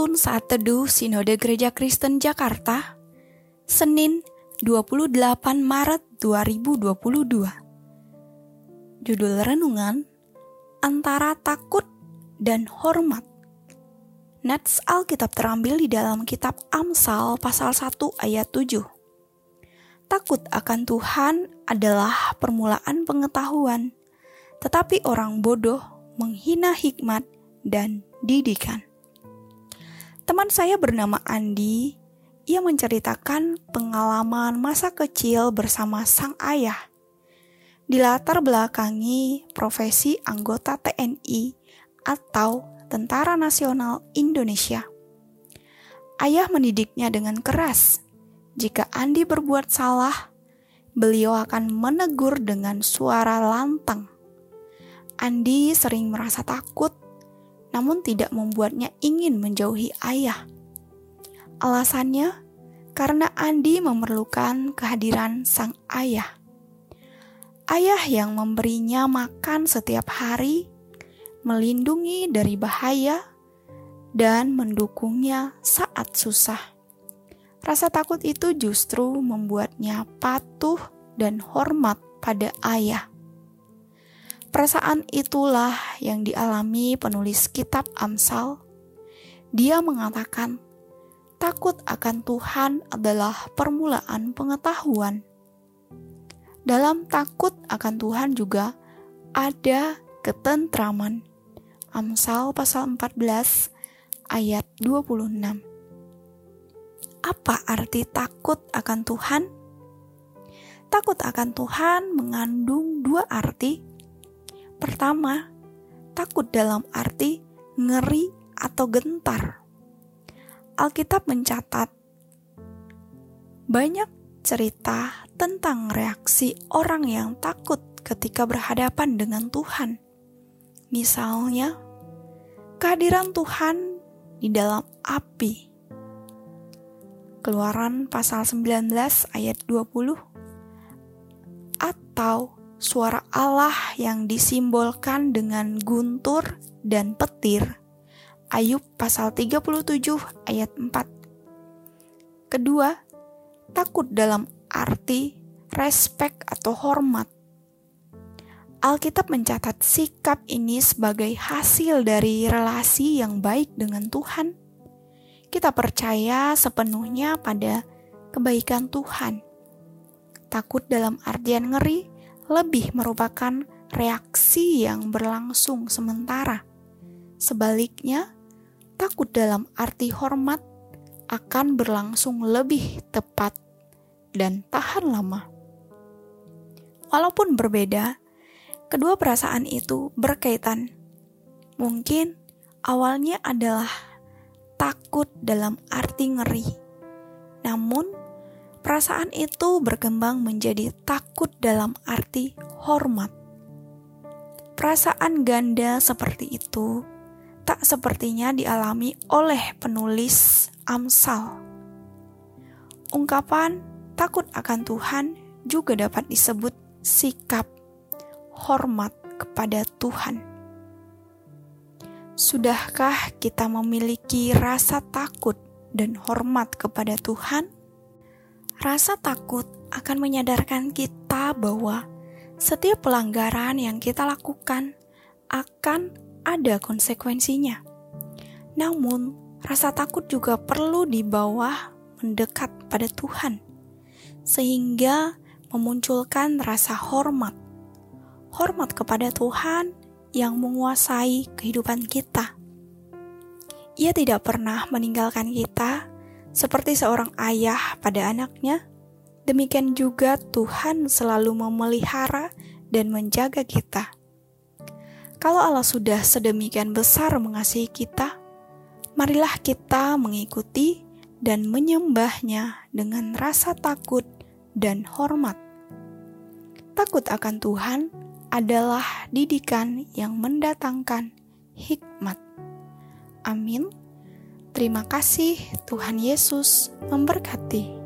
Penuntun Saat Teduh Sinode Gereja Kristen Jakarta Senin 28 Maret 2022 Judul Renungan Antara Takut dan Hormat. Nats Alkitab terambil di dalam kitab Amsal pasal 1 ayat 7 Takut akan Tuhan adalah permulaan pengetahuan, tetapi orang bodoh menghina hikmat dan didikan. Teman saya bernama Andi. Ia menceritakan pengalaman masa kecil bersama sang ayah. Di latar belakangi profesi anggota TNI atau Tentara Nasional Indonesia. Ayah mendidiknya dengan keras. Jika Andi berbuat salah, beliau akan menegur dengan suara lantang. Andi sering merasa takut namun tidak membuatnya ingin menjauhi ayah. Alasannya karena Andi memerlukan kehadiran sang ayah. Ayah yang memberinya makan setiap hari, melindungi dari bahaya, dan mendukungnya saat susah. Rasa takut itu justru membuatnya patuh dan hormat pada ayah. Perasaan itulah yang dialami penulis kitab Amsal. Dia mengatakan, takut akan Tuhan adalah permulaan pengetahuan. Dalam takut akan Tuhan juga ada ketentraman. Amsal pasal 14 ayat 26. Apa arti takut akan Tuhan? Takut akan Tuhan mengandung dua arti Pertama, takut dalam arti ngeri atau gentar. Alkitab mencatat banyak cerita tentang reaksi orang yang takut ketika berhadapan dengan Tuhan. Misalnya, kehadiran Tuhan di dalam api. Keluaran pasal 19 ayat 20 atau suara Allah yang disimbolkan dengan guntur dan petir. Ayub pasal 37 ayat 4. Kedua, takut dalam arti respek atau hormat. Alkitab mencatat sikap ini sebagai hasil dari relasi yang baik dengan Tuhan. Kita percaya sepenuhnya pada kebaikan Tuhan. Takut dalam artian ngeri lebih merupakan reaksi yang berlangsung sementara. Sebaliknya, takut dalam arti hormat akan berlangsung lebih tepat dan tahan lama. Walaupun berbeda, kedua perasaan itu berkaitan. Mungkin awalnya adalah takut dalam arti ngeri, namun Perasaan itu berkembang menjadi takut dalam arti hormat. Perasaan ganda seperti itu tak sepertinya dialami oleh penulis Amsal. Ungkapan takut akan Tuhan juga dapat disebut sikap hormat kepada Tuhan. Sudahkah kita memiliki rasa takut dan hormat kepada Tuhan? Rasa takut akan menyadarkan kita bahwa setiap pelanggaran yang kita lakukan akan ada konsekuensinya. Namun, rasa takut juga perlu dibawa mendekat pada Tuhan, sehingga memunculkan rasa hormat. Hormat kepada Tuhan yang menguasai kehidupan kita. Ia tidak pernah meninggalkan kita seperti seorang ayah pada anaknya, demikian juga Tuhan selalu memelihara dan menjaga kita. Kalau Allah sudah sedemikian besar mengasihi kita, marilah kita mengikuti dan menyembahnya dengan rasa takut dan hormat. Takut akan Tuhan adalah didikan yang mendatangkan hikmat. Amin. Terima kasih, Tuhan Yesus memberkati.